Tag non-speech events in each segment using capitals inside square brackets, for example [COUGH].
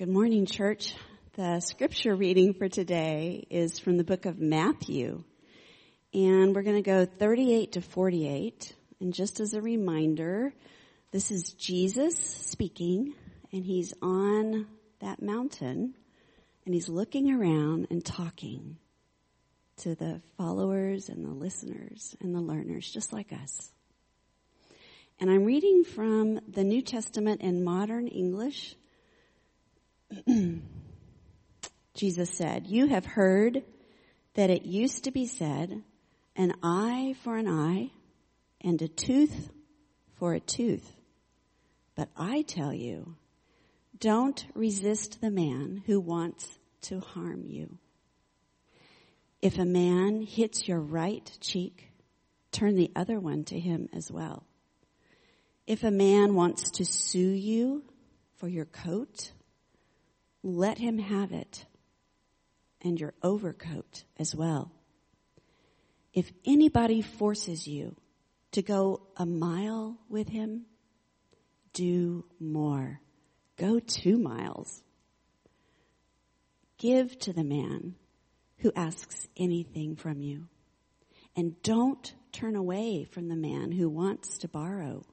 Good morning, church. The scripture reading for today is from the book of Matthew. And we're going to go 38 to 48. And just as a reminder, this is Jesus speaking, and he's on that mountain, and he's looking around and talking to the followers and the listeners and the learners, just like us. And I'm reading from the New Testament in modern English. [CLEARS THROAT] Jesus said, You have heard that it used to be said, an eye for an eye and a tooth for a tooth. But I tell you, don't resist the man who wants to harm you. If a man hits your right cheek, turn the other one to him as well. If a man wants to sue you for your coat, let him have it and your overcoat as well. If anybody forces you to go a mile with him, do more. Go two miles. Give to the man who asks anything from you. And don't turn away from the man who wants to borrow.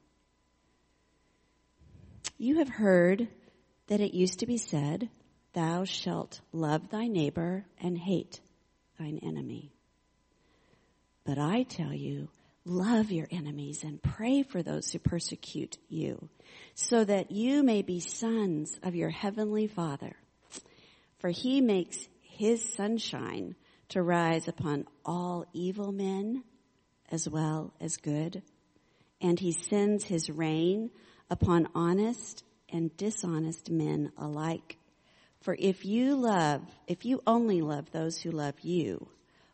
You have heard that it used to be said, Thou shalt love thy neighbor and hate thine enemy. But I tell you, love your enemies and pray for those who persecute you, so that you may be sons of your heavenly Father. For he makes his sunshine to rise upon all evil men as well as good, and he sends his rain upon honest and dishonest men alike. For if you love, if you only love those who love you,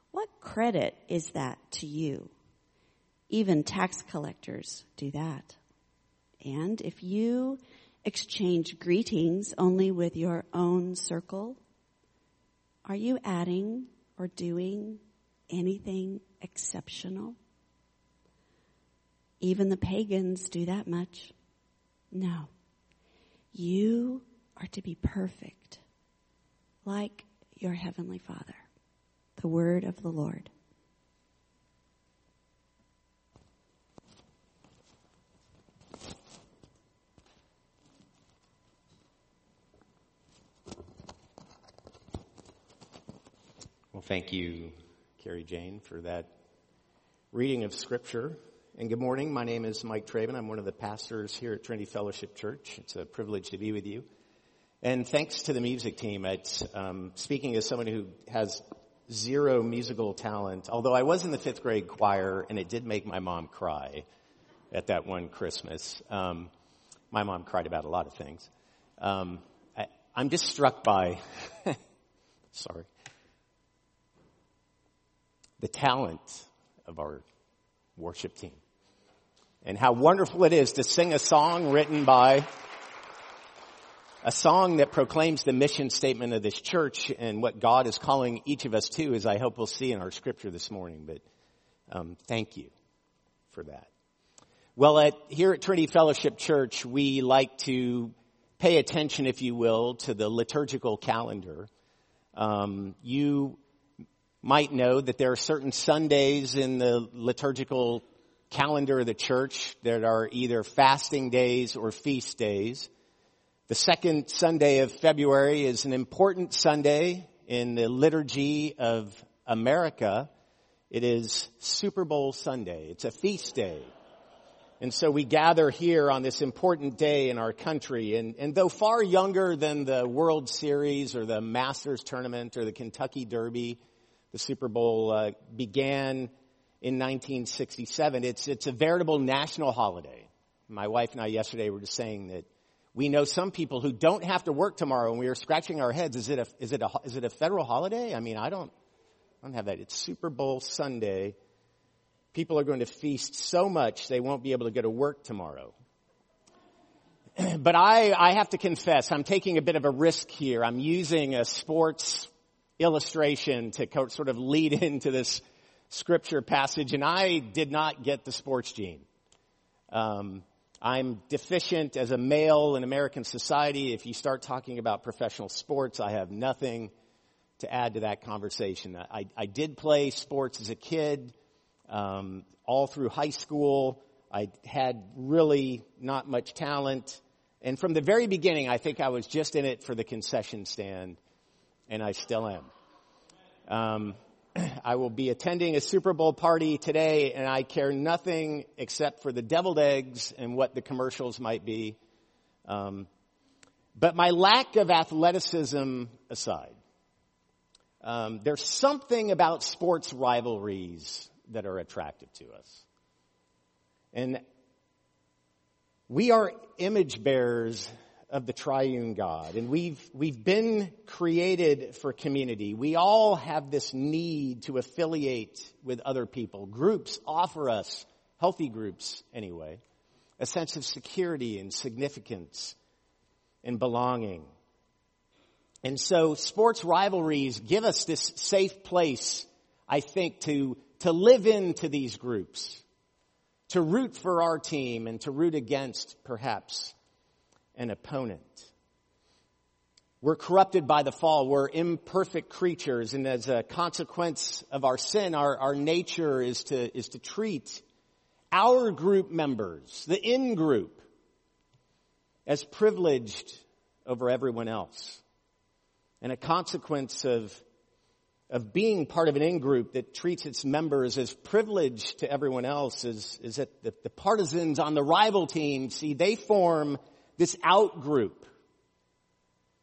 what credit is that to you? Even tax collectors do that. And if you exchange greetings only with your own circle, are you adding or doing anything exceptional? Even the pagans do that much. No. You are to be perfect, like your heavenly Father. The word of the Lord. Well, thank you, Carrie Jane, for that reading of Scripture. And good morning. My name is Mike Traven. I'm one of the pastors here at Trinity Fellowship Church. It's a privilege to be with you. And thanks to the music team at, um, speaking as someone who has zero musical talent, although I was in the fifth grade choir and it did make my mom cry at that one Christmas. Um, my mom cried about a lot of things. Um, I, I'm just struck by, [LAUGHS] sorry, the talent of our worship team and how wonderful it is to sing a song written by a song that proclaims the mission statement of this church and what God is calling each of us to, as I hope we'll see in our scripture this morning. But um, thank you for that. Well, at, here at Trinity Fellowship Church, we like to pay attention, if you will, to the liturgical calendar. Um, you might know that there are certain Sundays in the liturgical calendar of the church that are either fasting days or feast days. The second Sunday of February is an important Sunday in the liturgy of America. It is Super Bowl Sunday. It's a feast day. And so we gather here on this important day in our country. And, and though far younger than the World Series or the Masters Tournament or the Kentucky Derby, the Super Bowl uh, began in 1967. It's, it's a veritable national holiday. My wife and I yesterday were just saying that we know some people who don't have to work tomorrow and we are scratching our heads. Is it a, is it a, is it a federal holiday? I mean, I don't, I don't have that. It's Super Bowl Sunday. People are going to feast so much they won't be able to go to work tomorrow. [CLEARS THROAT] But I, I have to confess, I'm taking a bit of a risk here. I'm using a sports illustration to sort of lead [LAUGHS] into this scripture passage, and I did not get the sports gene. Um, I'm deficient as a male in American society. If you start talking about professional sports, I have nothing to add to that conversation. I, I did play sports as a kid, um, all through high school. I had really not much talent. And from the very beginning, I think I was just in it for the concession stand, and I still am. Um, [CLEARS THROAT] I will be attending a Super Bowl party today and I care nothing except for the deviled eggs and what the commercials might be. Um, but my lack of athleticism aside, um, there's something about sports rivalries that are attractive to us. And we are image bearers of the triune God. And we've, we've been created for community. We all have this need to affiliate with other people. Groups offer us, healthy groups anyway, a sense of security and significance and belonging. And so sports rivalries give us this safe place, I think, to, to live into these groups, to root for our team and to root against perhaps an opponent. We're corrupted by the fall. We're imperfect creatures. And as a consequence of our sin, our, our nature is to, is to treat our group members, the in group, as privileged over everyone else. And a consequence of, of being part of an in group that treats its members as privileged to everyone else is, is that the, the partisans on the rival team, see, they form this out group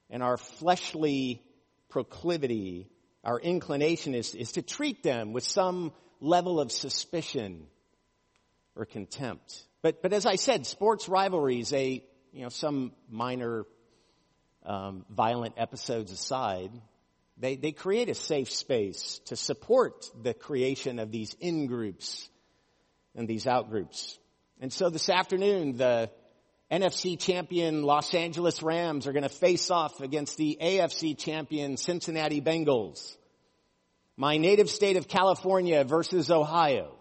and our fleshly proclivity, our inclination is, is to treat them with some level of suspicion or contempt. But, but as I said, sports rivalries, a, you know, some minor um, violent episodes aside, they, they create a safe space to support the creation of these in groups and these out groups. And so this afternoon, the NFC champion Los Angeles Rams are going to face off against the AFC champion Cincinnati Bengals. My native state of California versus Ohio.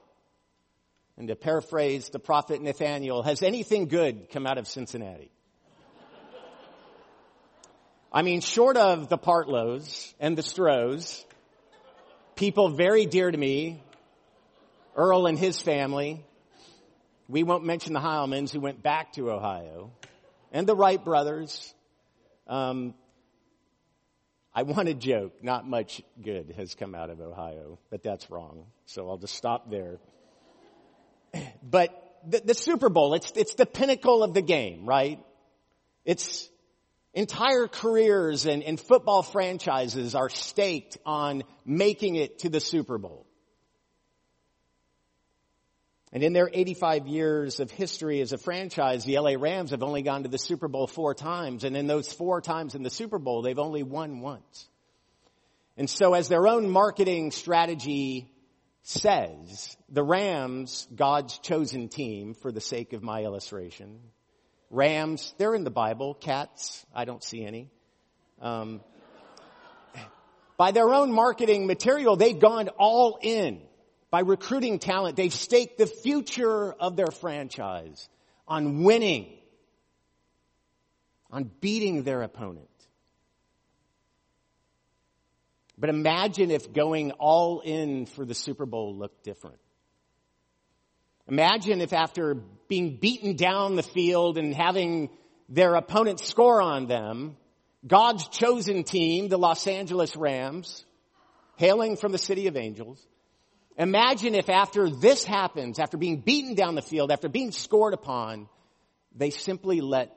And to paraphrase the prophet Nathaniel, has anything good come out of Cincinnati? [LAUGHS] I mean, short of the Partlows and the Strohs, people very dear to me, Earl and his family, we won't mention the Heilmans who went back to Ohio and the Wright brothers. Um, I want to joke. Not much good has come out of Ohio, but that's wrong. So I'll just stop there. [CLEARS THROAT] But the, the Super Bowl, it's, it's the pinnacle of the game, right? It's entire careers and, and football franchises are staked on making it to the Super Bowl. And in their 85 years of history as a franchise, the LA Rams have only gone to the Super Bowl four times. And in those four times in the Super Bowl, they've only won once. And so as their own marketing strategy says, the Rams, God's chosen team for the sake of my illustration, Rams, they're in the Bible. Cats, I don't see any. Um, [LAUGHS] by their own marketing material, they've gone all in by recruiting talent, they've staked the future of their franchise on winning, on beating their opponent. But imagine if going all in for the Super Bowl looked different. Imagine if after being beaten down the field and having their opponent score on them, God's chosen team, the Los Angeles Rams, hailing from the city of angels, Imagine if after this happens, after being beaten down the field, after being scored upon, they simply let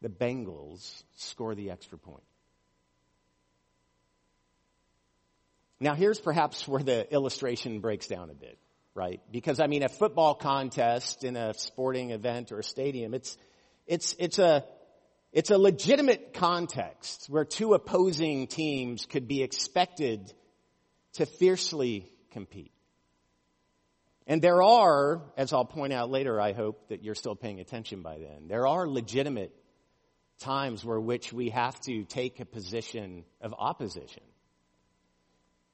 the Bengals score the extra point. Now here's perhaps where the illustration breaks down a bit, right? Because I mean, a football contest in a sporting event or a stadium, it's, it's, it's a, it's a legitimate context where two opposing teams could be expected to fiercely compete. And there are, as I'll point out later, I hope that you're still paying attention by then, there are legitimate times where which we have to take a position of opposition.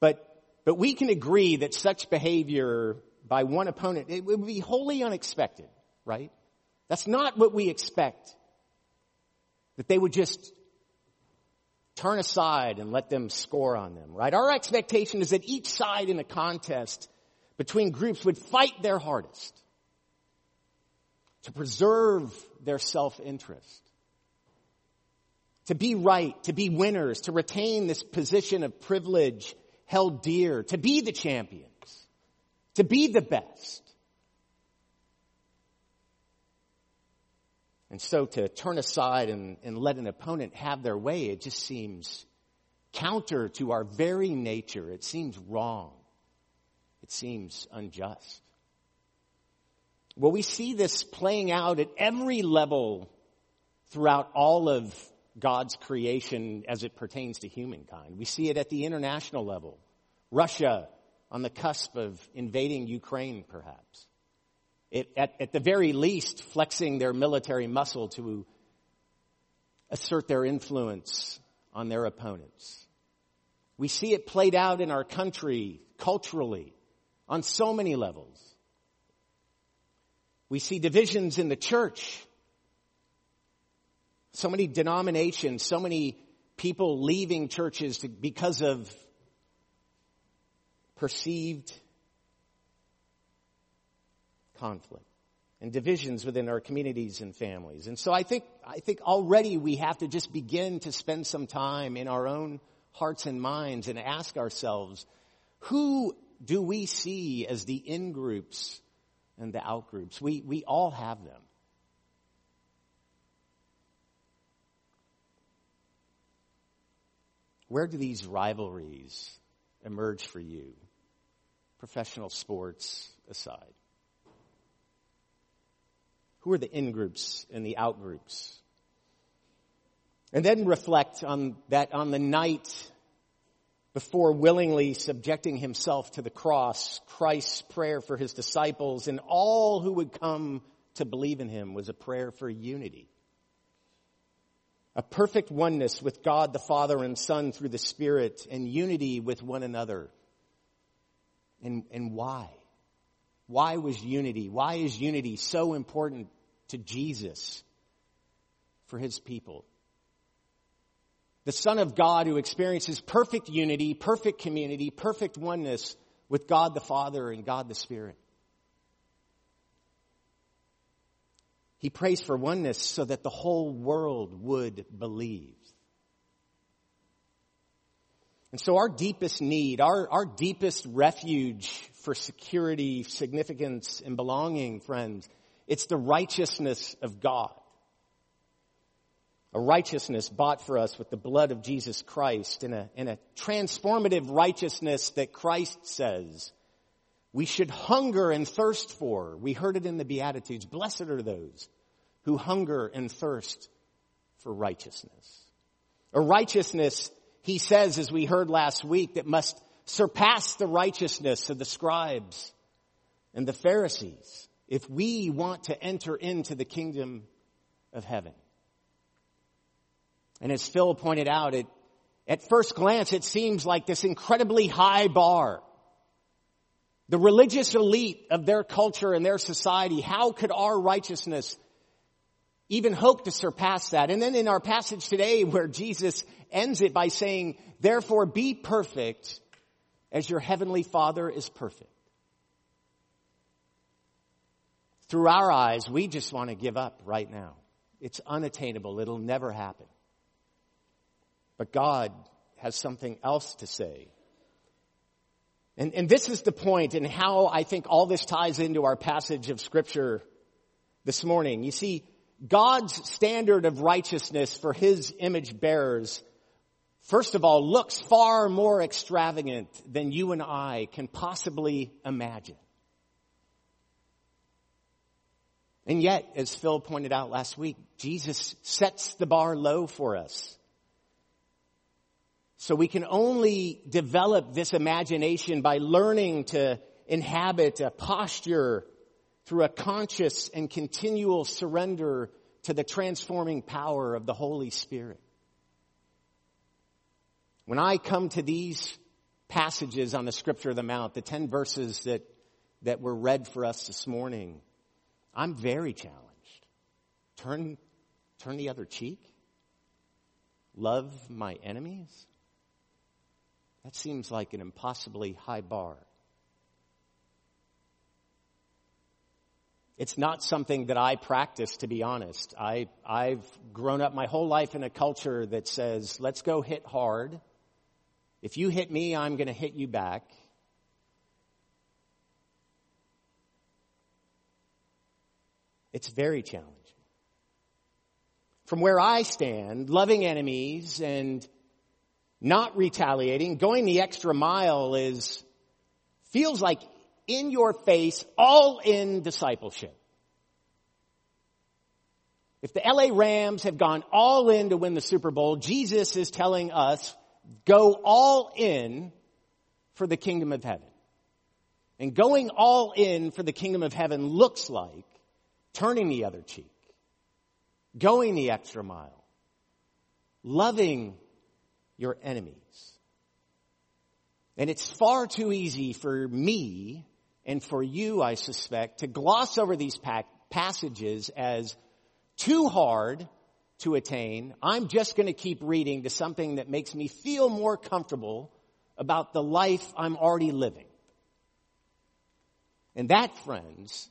But, but we can agree that such behavior by one opponent, it would be wholly unexpected, right? That's not what we expect. That they would just turn aside and let them score on them, right? Our expectation is that each side in a contest between groups would fight their hardest to preserve their self-interest, to be right, to be winners, to retain this position of privilege held dear, to be the champions, to be the best. And so to turn aside and, and let an opponent have their way, it just seems counter to our very nature. It seems wrong. It seems unjust. Well, we see this playing out at every level throughout all of God's creation as it pertains to humankind. We see it at the international level. Russia on the cusp of invading Ukraine, perhaps. It, at, at the very least, flexing their military muscle to assert their influence on their opponents. We see it played out in our country culturally on so many levels. We see divisions in the church. So many denominations, so many people leaving churches to, because of perceived conflict and divisions within our communities and families. And so I think, I think already we have to just begin to spend some time in our own hearts and minds and ask ourselves, who do we see as the in groups and the out groups? We, we all have them. Where do these rivalries emerge for you? Professional sports aside. Who are the in groups and the out groups? And then reflect on that on the night before willingly subjecting himself to the cross, Christ's prayer for his disciples and all who would come to believe in him was a prayer for unity. A perfect oneness with God the Father and Son through the Spirit and unity with one another. And, and why? Why was unity? Why is unity so important to Jesus for his people? The Son of God who experiences perfect unity, perfect community, perfect oneness with God the Father and God the Spirit. He prays for oneness so that the whole world would believe. And so our deepest need, our, our deepest refuge for security, significance, and belonging, friends, it's the righteousness of God. A righteousness bought for us with the blood of Jesus Christ and a, a transformative righteousness that Christ says we should hunger and thirst for. We heard it in the Beatitudes. Blessed are those who hunger and thirst for righteousness. A righteousness he says, as we heard last week, that must surpass the righteousness of the scribes and the Pharisees if we want to enter into the kingdom of heaven. And as Phil pointed out, it, at first glance, it seems like this incredibly high bar. The religious elite of their culture and their society, how could our righteousness even hope to surpass that? And then in our passage today [LAUGHS] where Jesus ends it by saying, therefore be perfect as your heavenly father is perfect. Through our eyes, we just want to give up right now. It's unattainable. It'll never happen. But God has something else to say. And, and this is the point and how I think all this ties into our passage of scripture this morning. You see, God's standard of righteousness for his image bearers first of all, looks far more extravagant than you and I can possibly imagine. And yet, as Phil pointed out last week, Jesus sets the bar low for us. So we can only develop this imagination by learning to inhabit a posture through a conscious and continual surrender to the transforming power of the Holy Spirit. When I come to these passages on the scripture of the mount, the 10 verses that, that were read for us this morning, I'm very challenged. Turn, turn the other cheek? Love my enemies? That seems like an impossibly high bar. It's not something that I practice, to be honest. I, I've grown up my whole life in a culture that says, let's go hit hard. If you hit me, I'm going to hit you back. It's very challenging. From where I stand, loving enemies and not retaliating, going the extra mile is, feels like in your face, all in discipleship. If the LA Rams have gone all in to win the Super Bowl, Jesus is telling us, go all in for the kingdom of heaven. And going all in for the kingdom of heaven looks like turning the other cheek, going the extra mile, loving your enemies. And it's far too easy for me and for you, I suspect, to gloss over these passages as too hard to attain. I'm just going to keep reading to something that makes me feel more comfortable about the life I'm already living. And that, friends,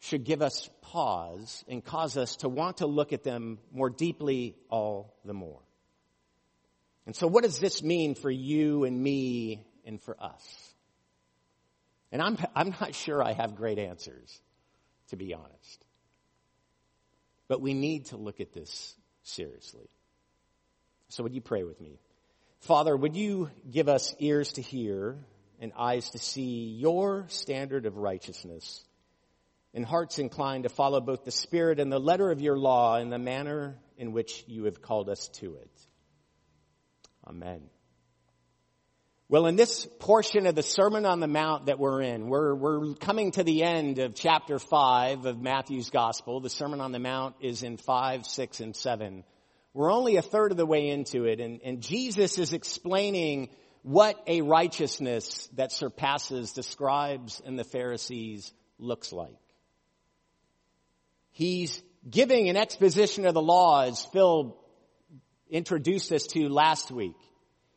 should give us pause and cause us to want to look at them more deeply all the more. And so what does this mean for you and me and for us? And I'm, I'm not sure I have great answers, to be honest. But we need to look at this seriously. So would you pray with me? Father, would you give us ears to hear and eyes to see your standard of righteousness and hearts inclined to follow both the spirit and the letter of your law in the manner in which you have called us to it. Amen. Well, in this portion of the Sermon on the Mount that we're in, we're, we're coming to the end of chapter 5 of Matthew's Gospel. The Sermon on the Mount is in 5, 6, and 7. We're only a third of the way into it, and, and Jesus is explaining what a righteousness that surpasses the scribes and the Pharisees looks like. He's giving an exposition of the law as Phil introduced us to last week.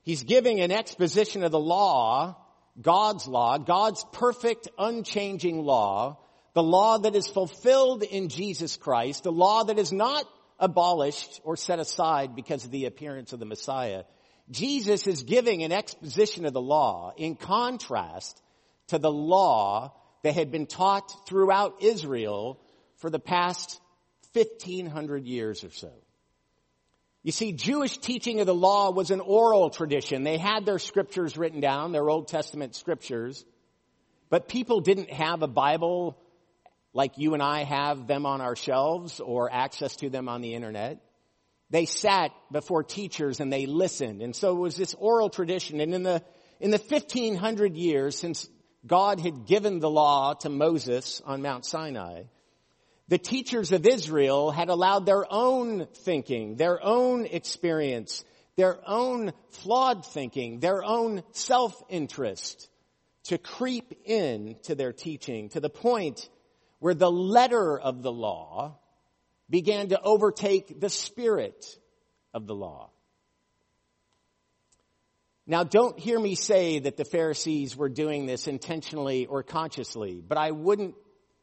He's giving an exposition of the law, God's law, God's perfect, unchanging law, the law that is fulfilled in Jesus Christ, the law that is not abolished or set aside because of the appearance of the Messiah. Jesus is giving an exposition of the law in contrast to the law that had been taught throughout Israel for the past 1500 years or so. You see, Jewish teaching of the law was an oral tradition. They had their scriptures written down, their Old Testament scriptures, but people didn't have a Bible like you and I have them on our shelves or access to them on the internet. They sat before teachers and they listened. And so it was this oral tradition. And in the, in the 1500 years since God had given the law to Moses on Mount Sinai, the teachers of Israel had allowed their own thinking, their own experience, their own flawed thinking, their own self-interest to creep in to their teaching to the point where the letter of the law began to overtake the spirit of the law. Now don't hear me say that the Pharisees were doing this intentionally or consciously, but I wouldn't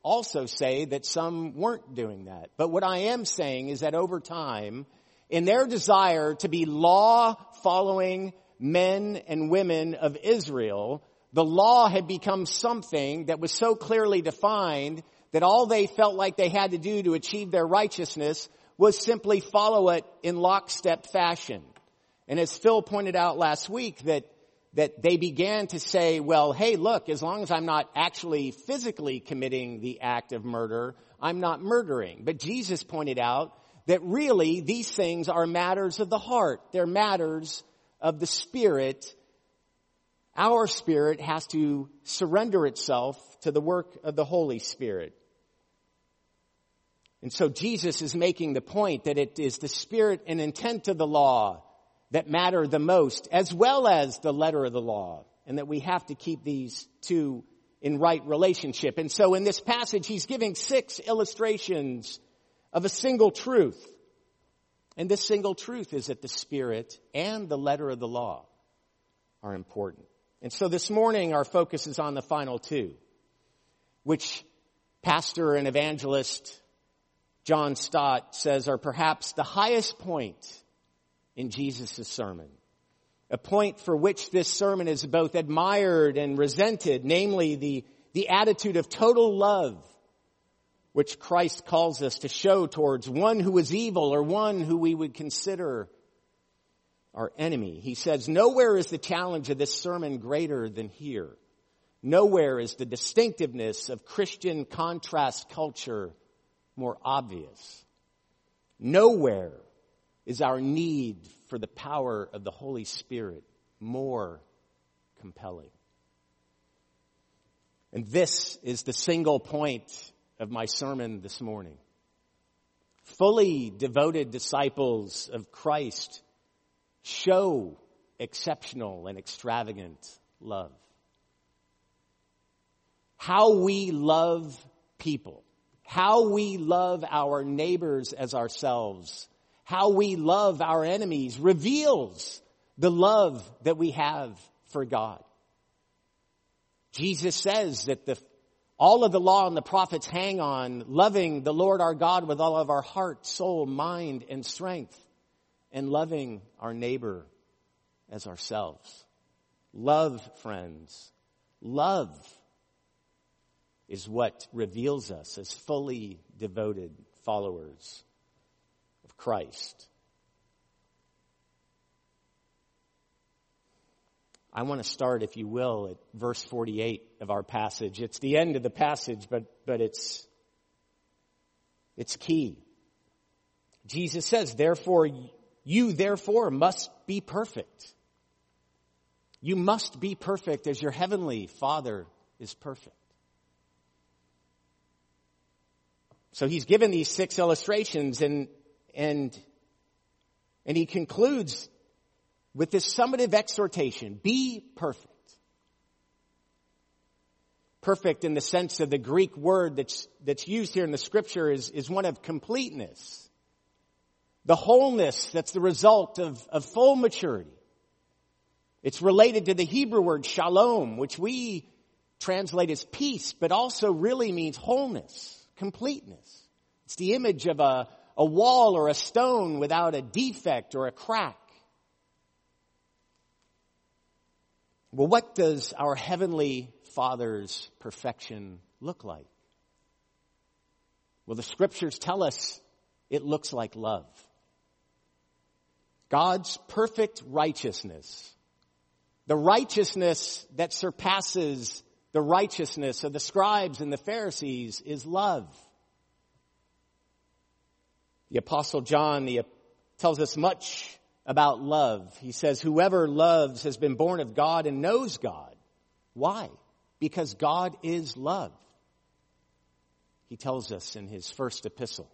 also say that some weren't doing that. But what I am saying is that over time, in their desire to be law following men and women of Israel, the law had become something that was so clearly defined that all they felt like they had to do to achieve their righteousness was simply follow it in lockstep fashion. And as Phil pointed out last week that that they began to say, well, hey, look, as long as I'm not actually physically committing the act of murder, I'm not murdering. But Jesus pointed out that really these things are matters of the heart. They're matters of the spirit. Our spirit has to surrender itself to the work of the Holy Spirit. And so Jesus is making the point that it is the spirit and intent of the law that matter the most, as well as the letter of the law, and that we have to keep these two in right relationship. And so in this passage, he's giving six illustrations of a single truth. And this single truth is that the Spirit and the letter of the law are important. And so this morning our focus is on the final two, which pastor and evangelist John Stott says are perhaps the highest point in Jesus' sermon. A point for which this sermon is both admired and resented, namely the, the attitude of total love which Christ calls us to show towards one who is evil or one who we would consider our enemy. He says, nowhere is the challenge of this sermon greater than here. Nowhere is the distinctiveness of Christian contrast culture more obvious. Nowhere is our need for the power of the Holy Spirit more compelling. And this is the single point of my sermon this morning. Fully devoted disciples of Christ show exceptional and extravagant love. How we love people how we love our neighbors as ourselves, how we love our enemies reveals the love that we have for God. Jesus says that the, all of the law and the prophets hang on loving the Lord our God with all of our heart, soul, mind, and strength, and loving our neighbor as ourselves. Love, friends. Love is what reveals us as fully devoted followers Christ. I want to start, if you will, at verse 48 of our passage. It's the end of the passage, but, but it's, it's key. Jesus says, therefore, you therefore must be perfect. You must be perfect as your heavenly Father is perfect. So he's given these six illustrations and, and, and he concludes with this summative exhortation, be perfect. Perfect in the sense of the Greek word that's, that's used here in the scripture is, is one of completeness. The wholeness that's the result of, of full maturity. It's related to the Hebrew word shalom, which we translate as peace, but also really means wholeness completeness. It's the image of a, a wall or a stone without a defect or a crack. Well, what does our Heavenly Father's perfection look like? Well, the scriptures tell us it looks like love. God's perfect righteousness, the righteousness that surpasses the righteousness of the scribes and the Pharisees is love. The apostle John the, tells us much about love. He says, whoever loves has been born of God and knows God. Why? Because God is love. He tells us in his first epistle.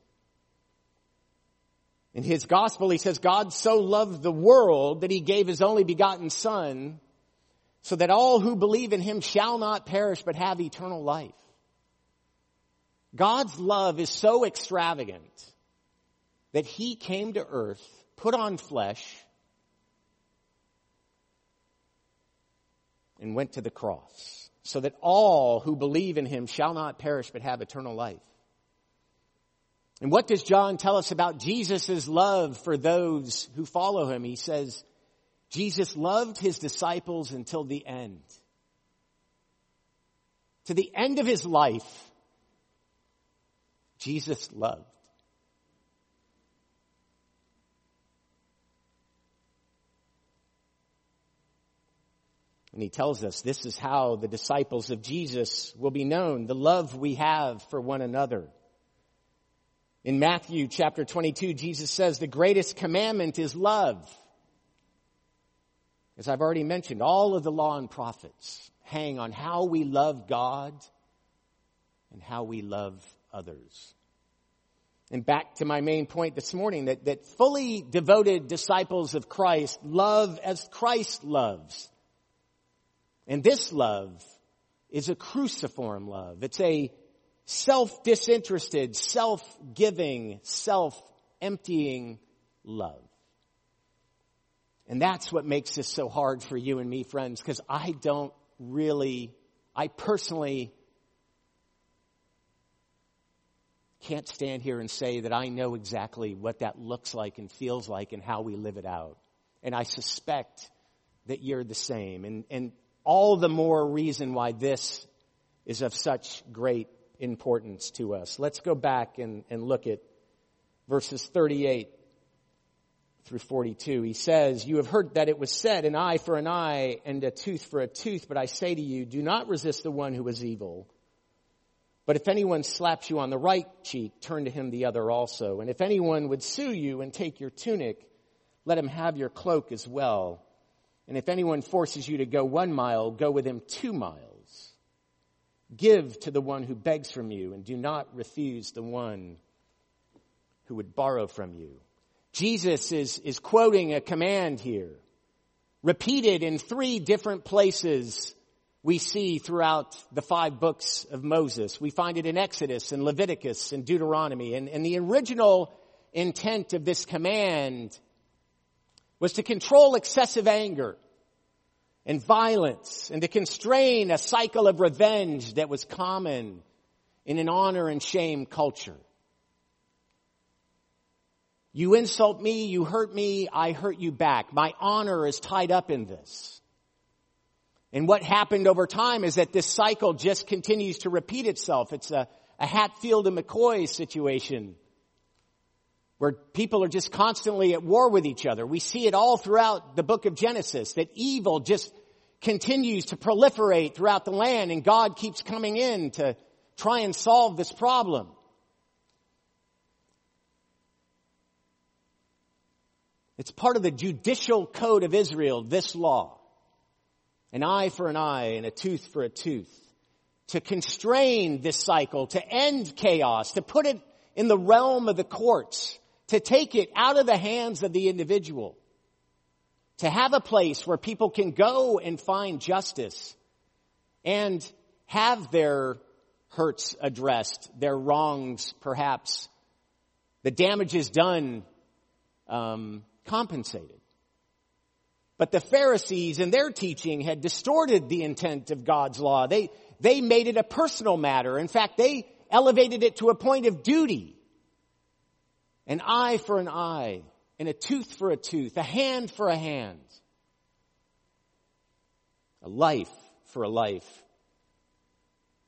In his gospel, he says, God so loved the world that he gave his only begotten son so that all who believe in him shall not perish but have eternal life. God's love is so extravagant that he came to earth, put on flesh, and went to the cross so that all who believe in him shall not perish but have eternal life. And what does John tell us about Jesus' love for those who follow him? He says, Jesus loved his disciples until the end. To the end of his life, Jesus loved. And he tells us this is how the disciples of Jesus will be known, the love we have for one another. In Matthew chapter 22, Jesus says the greatest commandment is love. As I've already mentioned, all of the law and prophets hang on how we love God and how we love others. And back to my main point this morning that, that fully devoted disciples of Christ love as Christ loves. And this love is a cruciform love. It's a self-disinterested, self-giving, self-emptying love. And that's what makes this so hard for you and me, friends, because I don't really, I personally can't stand here and say that I know exactly what that looks like and feels like and how we live it out. And I suspect that you're the same. And, and all the more reason why this is of such great importance to us. Let's go back and, and look at verses 38 through 42. He says, You have heard that it was said, an eye for an eye and a tooth for a tooth, but I say to you, do not resist the one who is evil. But if anyone slaps you on the right cheek, turn to him the other also. And if anyone would sue you and take your tunic, let him have your cloak as well. And if anyone forces you to go one mile, go with him two miles. Give to the one who begs from you and do not refuse the one who would borrow from you. Jesus is, is quoting a command here, repeated in three different places we see throughout the five books of Moses. We find it in Exodus and Leviticus and Deuteronomy. And, and the original intent of this command was to control excessive anger and violence and to constrain a cycle of revenge that was common in an honor and shame culture. You insult me, you hurt me, I hurt you back. My honor is tied up in this. And what happened over time is that this cycle just continues to repeat itself. It's a, a Hatfield and McCoy situation where people are just constantly at war with each other. We see it all throughout the book of Genesis, that evil just continues to proliferate throughout the land and God keeps coming in to try and solve this problem. It's part of the judicial code of Israel, this law. An eye for an eye and a tooth for a tooth. To constrain this cycle, to end chaos, to put it in the realm of the courts, to take it out of the hands of the individual, to have a place where people can go and find justice and have their hurts addressed, their wrongs perhaps, the damages done um, compensated. But the Pharisees in their teaching had distorted the intent of God's law. They, they made it a personal matter. In fact, they elevated it to a point of duty. An eye for an eye, and a tooth for a tooth, a hand for a hand, a life for a life.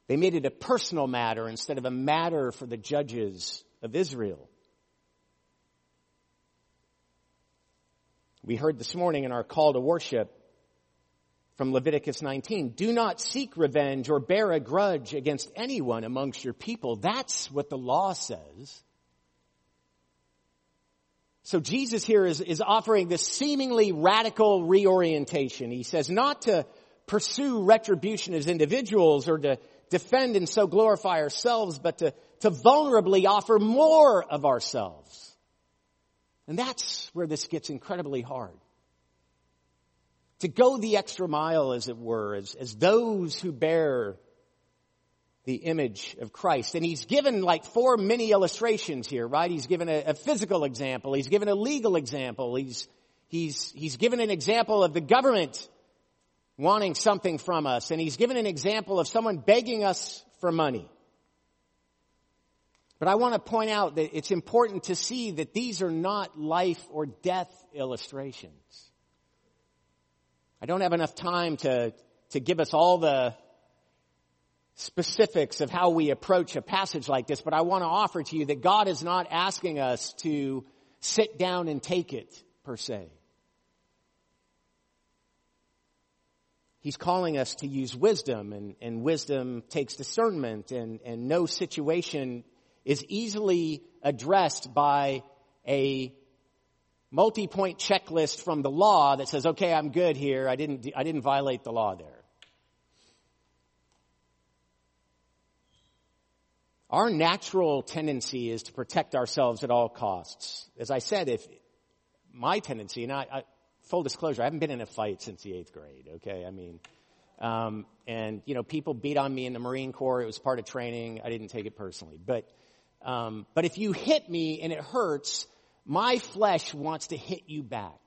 They made it a personal matter instead of a matter for the judges of Israel. We heard this morning in our call to worship from Leviticus 19, do not seek revenge or bear a grudge against anyone amongst your people. That's what the law says. So Jesus here is, is offering this seemingly radical reorientation. He says not to pursue retribution as individuals or to defend and so glorify ourselves, but to, to vulnerably offer more of ourselves. And that's where this gets incredibly hard. To go the extra mile, as it were, as, as those who bear the image of Christ. And he's given like four mini illustrations here, right? He's given a, a, physical example. He's given a legal example. He's, he's, he's given an example of the government wanting something from us. And he's given an example of someone begging us for money. But I want to point out that it's important to see that these are not life or death illustrations. I don't have enough time to, to give us all the specifics of how we approach a passage like this, but I want to offer to you that God is not asking us to sit down and take it per se. He's calling us to use wisdom and, and wisdom takes discernment and, and no situation is easily addressed by a multi-point checklist from the law that says, okay, I'm good here. I didn't, I didn't violate the law there. Our natural tendency is to protect ourselves at all costs. As I said, if my tendency, and I, I, full disclosure, I haven't been in a fight since the eighth grade, okay? I mean, Um, and, you know, people beat on me in the Marine Corps. It was part of training. I didn't take it personally. But, um, but if you hit me and it hurts, my flesh wants to hit you back.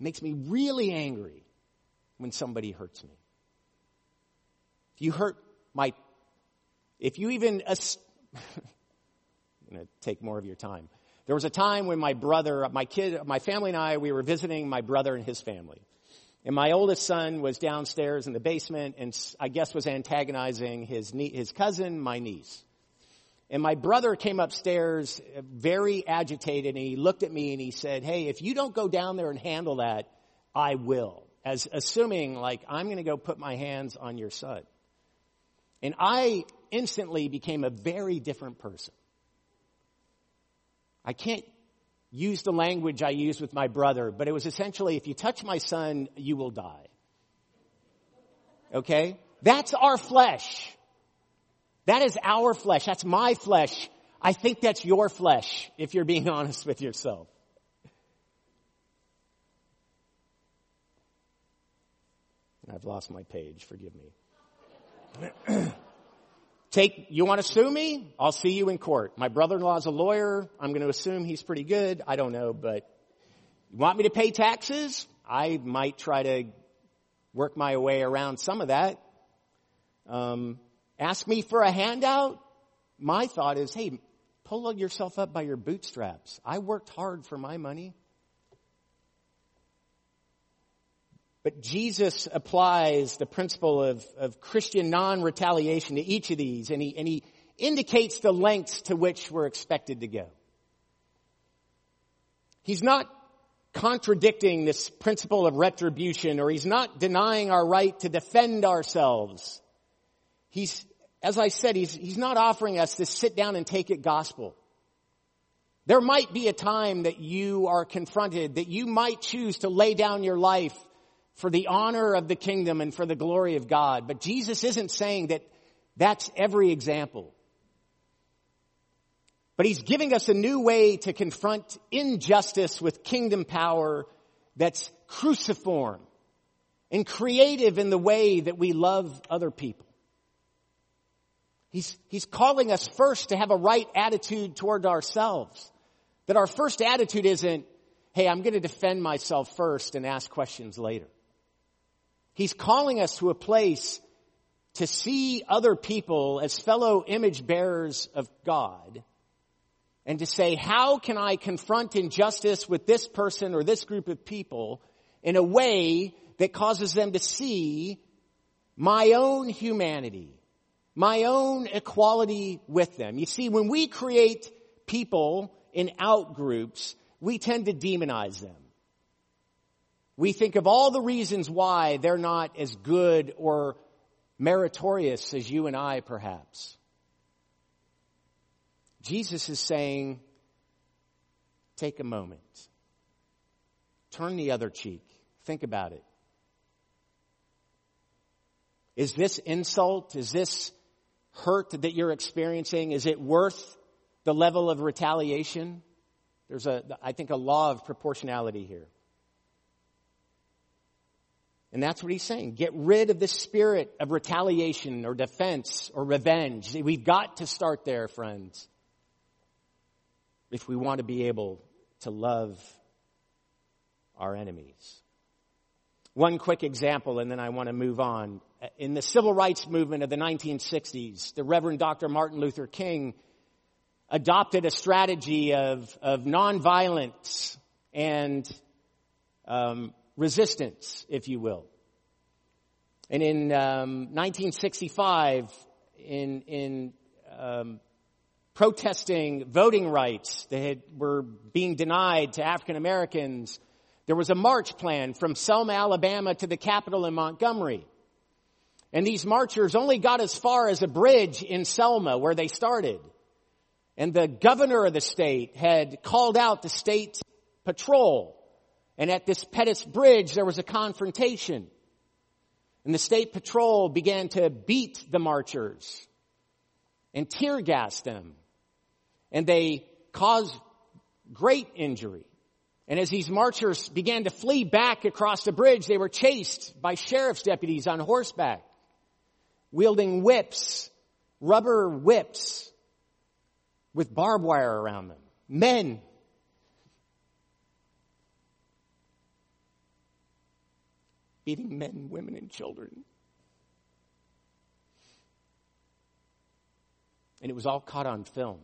It makes me really angry when somebody hurts me. If you hurt my, if you even, [LAUGHS] I'm going to take more of your time. There was a time when my brother, my kid, my family and I, we were visiting my brother and his family. And my oldest son was downstairs in the basement and I guess was antagonizing his, his cousin, my niece. And my brother came upstairs uh, very agitated and he looked at me and he said, Hey, if you don't go down there and handle that, I will. As assuming like I'm going to go put my hands on your son. And I instantly became a very different person. I can't use the language I used with my brother, but it was essentially, if you touch my son, you will die. Okay? That's our flesh. That is our flesh. That's my flesh. I think that's your flesh, if you're being [LAUGHS] honest with yourself. I've lost my page. Forgive me. [CLEARS THROAT] Take, you want to sue me? I'll see you in court. My brother-in-law is a lawyer. I'm going to assume he's pretty good. I don't know, but you want me to pay taxes? I might try to work my way around some of that. Um, ask me for a handout? My thought is, hey, pull yourself up by your bootstraps. I worked hard for my money. But Jesus applies the principle of, of Christian non-retaliation to each of these, and he, and he indicates the lengths to which we're expected to go. He's not contradicting this principle of retribution, or he's not denying our right to defend ourselves. He's, as I said, he's, he's not offering us this sit down and take it gospel. There might be a time that you are confronted, that you might choose to lay down your life for the honor of the kingdom and for the glory of God. But Jesus isn't saying that that's every example. But he's giving us a new way to confront injustice with kingdom power that's cruciform and creative in the way that we love other people. He's, he's calling us first to have a right attitude toward ourselves. That our first attitude isn't, hey, I'm going to defend myself first and ask questions later. He's calling us to a place to see other people as fellow image bearers of God and to say, how can I confront injustice with this person or this group of people in a way that causes them to see my own humanity, my own equality with them. You see, when we create people in out groups, we tend to demonize them we think of all the reasons why they're not as good or meritorious as you and I, perhaps. Jesus is saying, take a moment. Turn the other cheek. Think about it. Is this insult? Is this hurt that you're experiencing? Is it worth the level of retaliation? There's a, I think, a law of proportionality here. And that's what he's saying. Get rid of the spirit of retaliation or defense or revenge. We've got to start there, friends. If we want to be able to love our enemies. One quick example and then I want to move on. In the civil rights movement of the 1960s, the Reverend Dr. Martin Luther King adopted a strategy of, of nonviolence and um, resistance, if you will. And in um, 1965, in, in um, protesting voting rights that had, were being denied to African Americans, there was a march plan from Selma, Alabama to the Capitol in Montgomery. And these marchers only got as far as a bridge in Selma where they started. And the governor of the state had called out the state patrol and at this Pettus Bridge, there was a confrontation. And the state patrol began to beat the marchers and tear gas them. And they caused great injury. And as these marchers began to flee back across the bridge, they were chased by sheriff's deputies on horseback, wielding whips, rubber whips with barbed wire around them. Men beating men, women, and children. And it was all caught on film.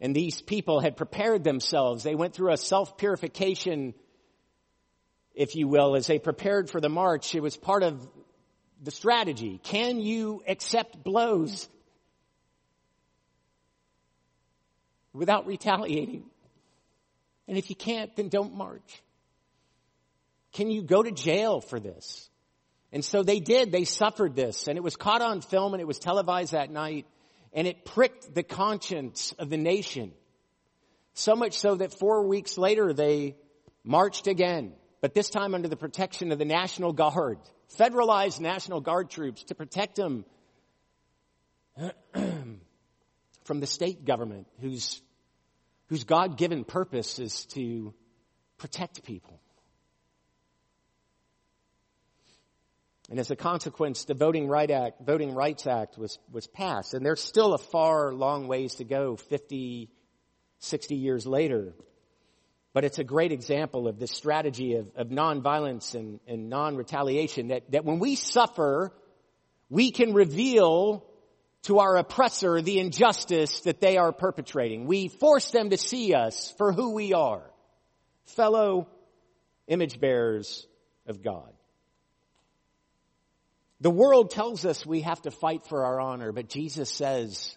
And these people had prepared themselves. They went through a self-purification, if you will, as they prepared for the march. It was part of the strategy. Can you accept blows without retaliating? And if you can't, then don't march. Can you go to jail for this? And so they did. They suffered this and it was caught on film and it was televised that night and it pricked the conscience of the nation. So much so that four weeks later they marched again, but this time under the protection of the National Guard, federalized National Guard troops to protect them [CLEARS THROAT] from the state government whose, whose God-given purpose is to protect people. And as a consequence, the Voting, right Act, Voting Rights Act was, was passed. And there's still a far, long ways to go 50, 60 years later. But it's a great example of this strategy of, of nonviolence and, and non-retaliation that, that when we suffer, we can reveal to our oppressor the injustice that they are perpetrating. We force them to see us for who we are. Fellow image bearers of God. The world tells us we have to fight for our honor, but Jesus says,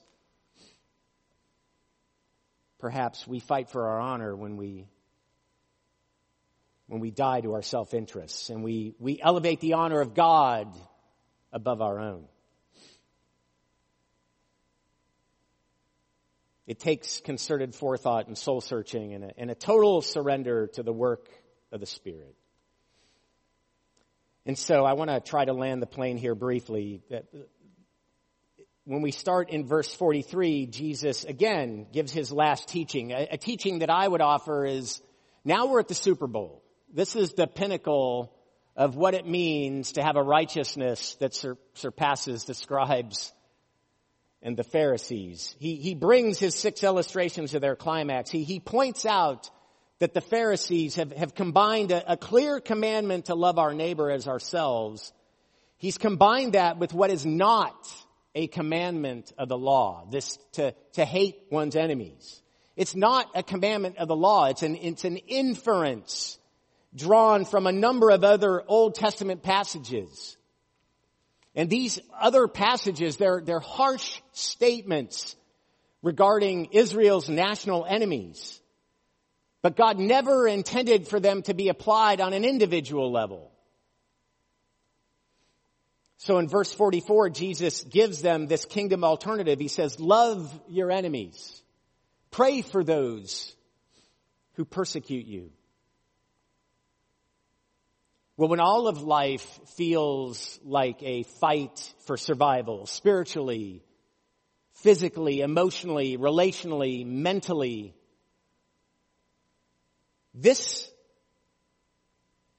perhaps we fight for our honor when we when we die to our self-interests and we, we elevate the honor of God above our own. It takes concerted forethought and soul searching and a, and a total surrender to the work of the Spirit. And so I want to try to land the plane here briefly. When we start in verse 43, Jesus again gives his last teaching. A, a teaching that I would offer is, now we're at the Super Bowl. This is the pinnacle of what it means to have a righteousness that sur- surpasses the scribes and the Pharisees. He, he brings his six illustrations to their climax. He, he points out that the Pharisees have, have combined a, a clear commandment to love our neighbor as ourselves. He's combined that with what is not a commandment of the law, this to, to hate one's enemies. It's not a commandment of the law. It's an, it's an inference drawn from a number of other Old Testament passages. And these other passages, they're, they're harsh statements regarding Israel's national enemies. But God never intended for them to be applied on an individual level. So in verse 44, Jesus gives them this kingdom alternative. He says, love your enemies. Pray for those who persecute you. Well, when all of life feels like a fight for survival, spiritually, physically, emotionally, relationally, mentally, this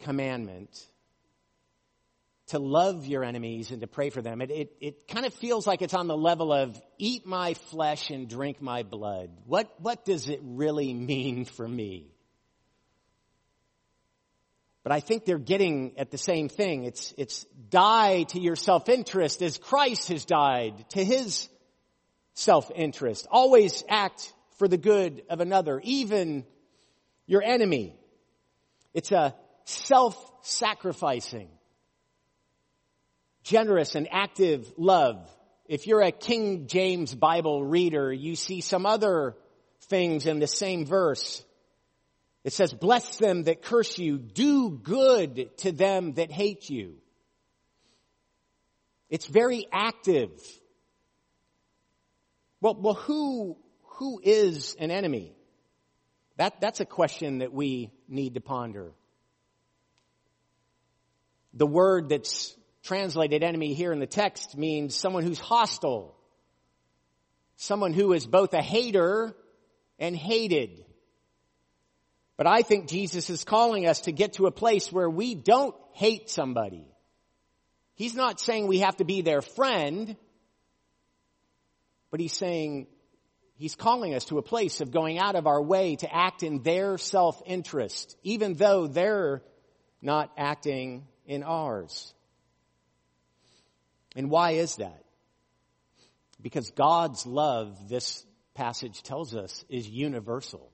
commandment to love your enemies and to pray for them, it, it, it kind of feels like it's on the level of eat my flesh and drink my blood. What, what does it really mean for me? But I think they're getting at the same thing. It's, it's die to your self-interest as Christ has died to his self-interest. Always act for the good of another, even your enemy. It's a self-sacrificing, generous and active love. If you're a King James Bible reader, you see some other things in the same verse. It says, bless them that curse you, do good to them that hate you. It's very active. Well, well, who, who is an enemy? That, that's a question that we need to ponder. The word that's translated enemy here in the text means someone who's hostile. Someone who is both a hater and hated. But I think Jesus is calling us to get to a place where we don't hate somebody. He's not saying we have to be their friend, but he's saying he's calling us to a place of going out of our way to act in their self-interest, even though they're not acting in ours. And why is that? Because God's love, this passage tells us, is universal.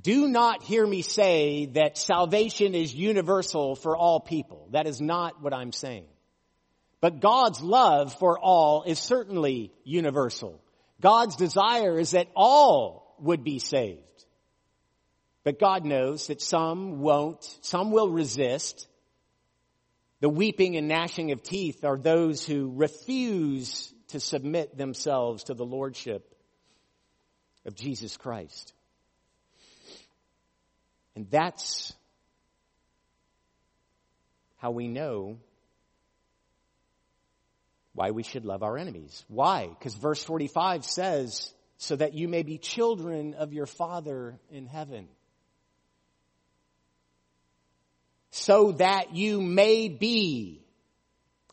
Do not hear me say that salvation is universal for all people. That is not what I'm saying. But God's love for all is certainly universal. God's desire is that all would be saved. But God knows that some won't, some will resist. The weeping and gnashing of teeth are those who refuse to submit themselves to the Lordship of Jesus Christ. And that's how we know why we should love our enemies. Why? Because verse 45 says, so that you may be children of your Father in heaven. So that you may be.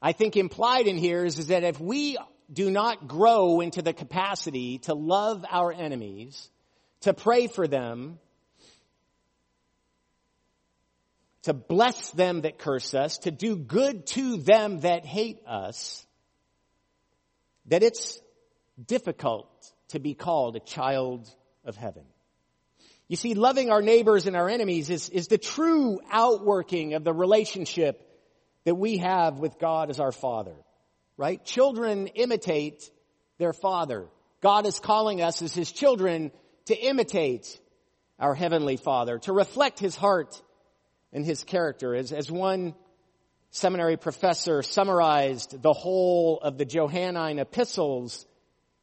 I think implied in here is, is that if we do not grow into the capacity to love our enemies, to pray for them, to bless them that curse us, to do good to them that hate us, that it's difficult to be called a child of heaven. You see, loving our neighbors and our enemies is, is the true outworking of the relationship that we have with God as our Father. Right? Children imitate their Father. God is calling us as His children to imitate our Heavenly Father, to reflect His heart and his character. As, as one seminary professor summarized the whole of the Johannine epistles,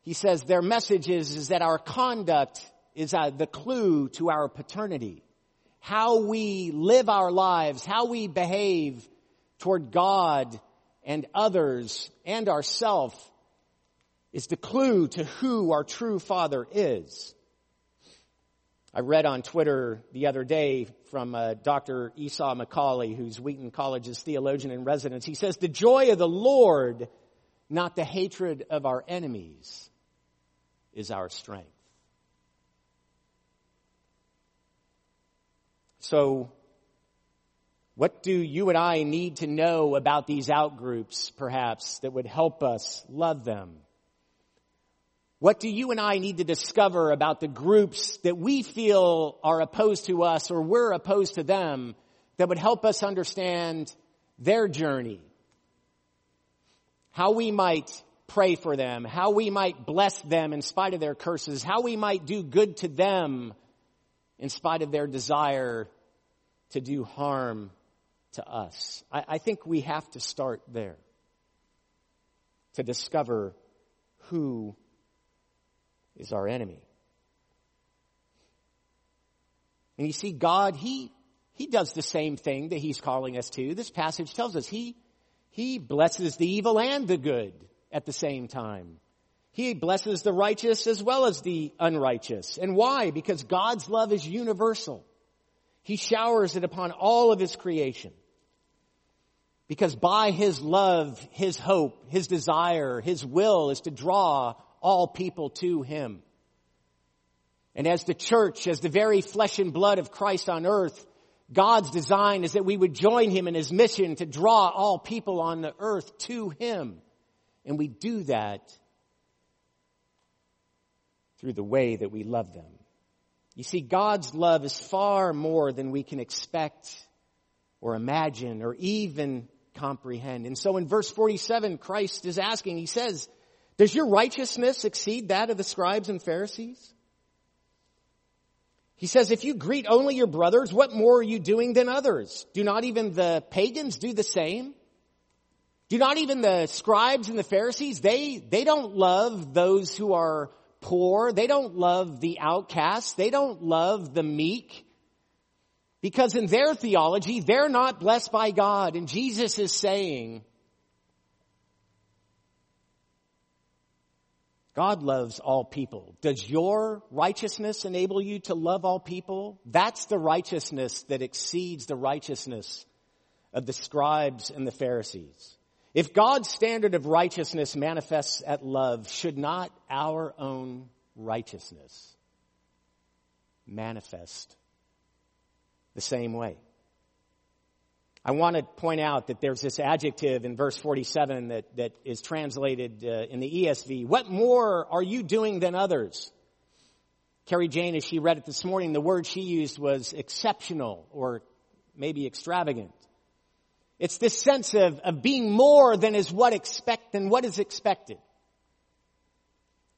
he says their message is, is that our conduct is uh, the clue to our paternity. How we live our lives, how we behave toward God and others and ourself is the clue to who our true father is. I read on Twitter the other day from uh, Dr. Esau McCaulley, who's Wheaton College's theologian in residence. He says, the joy of the Lord, not the hatred of our enemies, is our strength. So, what do you and I need to know about these outgroups, perhaps, that would help us love them? What do you and I need to discover about the groups that we feel are opposed to us or we're opposed to them that would help us understand their journey? How we might pray for them, how we might bless them in spite of their curses, how we might do good to them in spite of their desire to do harm to us. I, I think we have to start there to discover who is our enemy. And you see, God, He, He does the same thing that He's calling us to. This passage tells us He, He blesses the evil and the good at the same time. He blesses the righteous as well as the unrighteous. And why? Because God's love is universal. He showers it upon all of His creation. Because by His love, His hope, His desire, His will is to draw all people to Him. And as the church, as the very flesh and blood of Christ on earth, God's design is that we would join Him in His mission to draw all people on the earth to Him. And we do that through the way that we love them. You see, God's love is far more than we can expect or imagine or even comprehend. And so in verse 47, Christ is asking, He says, does your righteousness exceed that of the scribes and Pharisees? He says, if you greet only your brothers, what more are you doing than others? Do not even the pagans do the same? Do not even the scribes and the Pharisees, they, they don't love those who are poor. They don't love the outcasts. They don't love the meek. Because in their theology, they're not blessed by God. And Jesus is saying, God loves all people. Does your righteousness enable you to love all people? That's the righteousness that exceeds the righteousness of the scribes and the Pharisees. If God's standard of righteousness manifests at love, should not our own righteousness manifest the same way? I want to point out that there's this adjective in verse 47 that, that is translated uh, in the ESV. What more are you doing than others? Carrie Jane, as she read it this morning, the word she used was exceptional or maybe extravagant. It's this sense of, of being more than is what expect than what is expected.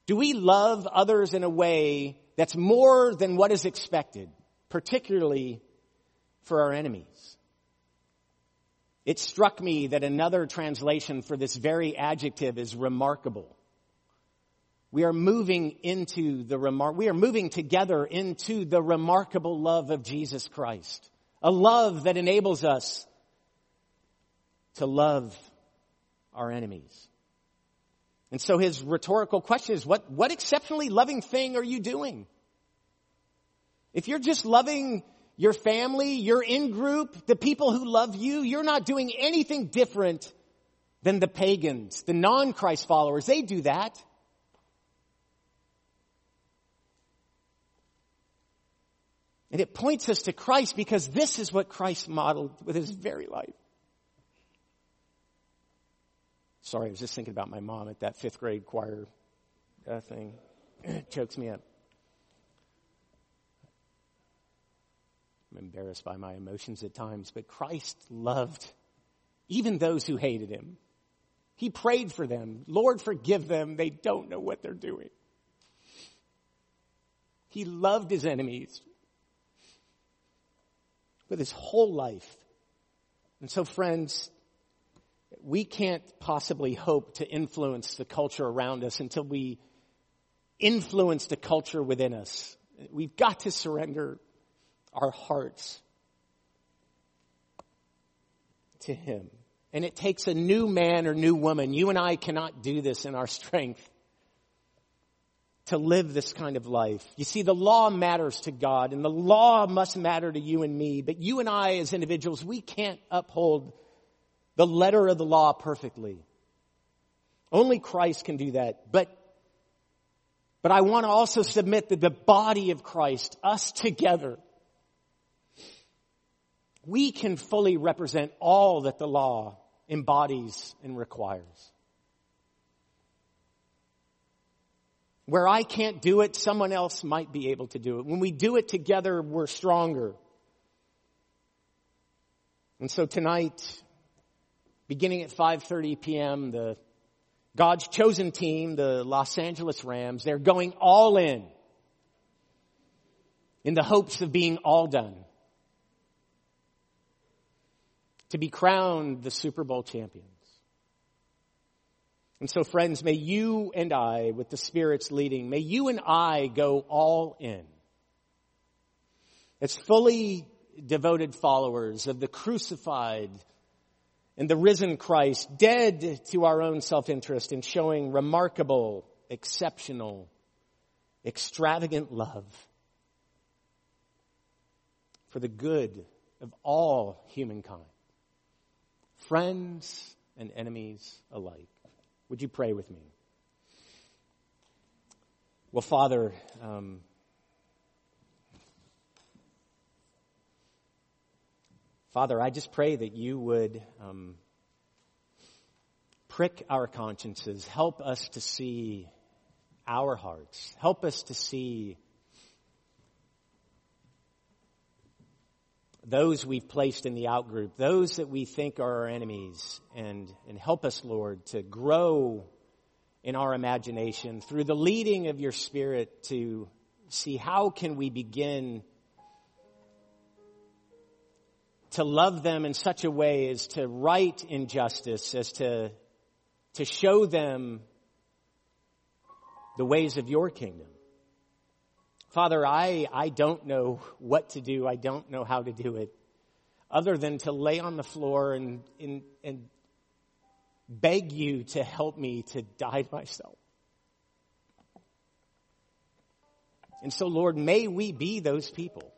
Do we love others in a way that's more than what is expected, particularly for our enemies? It struck me that another translation for this very adjective is remarkable. We are moving into the remar- we are moving together into the remarkable love of Jesus Christ. A love that enables us to love our enemies. And so his rhetorical question is, what, what exceptionally loving thing are you doing? If you're just loving your family, your in group, the people who love you, you're not doing anything different than the pagans, the non-Christ followers. They do that. And it points us to Christ because this is what Christ modeled with his very life. Sorry, I was just thinking about my mom at that fifth grade choir uh, thing. it [CLEARS THROAT] chokes me up. I'm embarrassed by my emotions at times, but Christ loved even those who hated him. He prayed for them. Lord, forgive them. They don't know what they're doing. He loved his enemies with his whole life. And so friends, we can't possibly hope to influence the culture around us until we influence the culture within us. We've got to surrender our hearts to Him. And it takes a new man or new woman. You and I cannot do this in our strength to live this kind of life. You see, the law matters to God and the law must matter to you and me, but you and I as individuals, we can't uphold the letter of the law perfectly. Only Christ can do that. But, but I want to also submit that the body of Christ, us together, we can fully represent all that the law embodies and requires. Where I can't do it, someone else might be able to do it. When we do it together, we're stronger. And so tonight, beginning at 5:30 p.m., the God's chosen team, the Los Angeles Rams, they're going all in in the hopes of being all done to be crowned the Super Bowl champions. And so friends, may you and I, with the Spirit's leading, may you and I go all in. As fully devoted followers of the crucified and the risen Christ, dead to our own self-interest and showing remarkable, exceptional, extravagant love for the good of all humankind friends and enemies alike. Would you pray with me? Well, Father, um, Father, I just pray that you would um, prick our consciences, help us to see our hearts, help us to see those we've placed in the outgroup, those that we think are our enemies, and, and help us, Lord, to grow in our imagination through the leading of your Spirit to see how can we begin to love them in such a way as to right injustice, as to, to show them the ways of your kingdom. Father, I, I don't know what to do. I don't know how to do it other than to lay on the floor and, and, and beg you to help me to die myself. And so, Lord, may we be those people.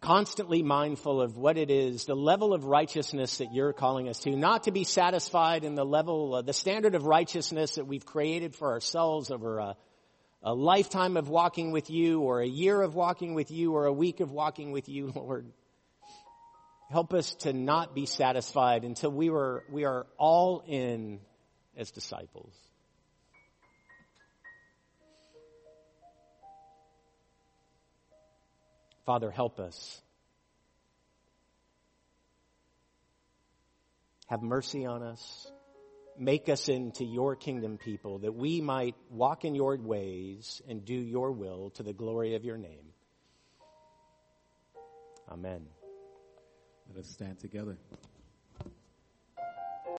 Constantly mindful of what it is, the level of righteousness that you're calling us to, not to be satisfied in the level, uh, the standard of righteousness that we've created for ourselves over a, a lifetime of walking with you or a year of walking with you or a week of walking with you, [LAUGHS] Lord. Help us to not be satisfied until we were, we are all in as disciples. Father, help us. Have mercy on us. Make us into your kingdom people that we might walk in your ways and do your will to the glory of your name. Amen. Let us stand together.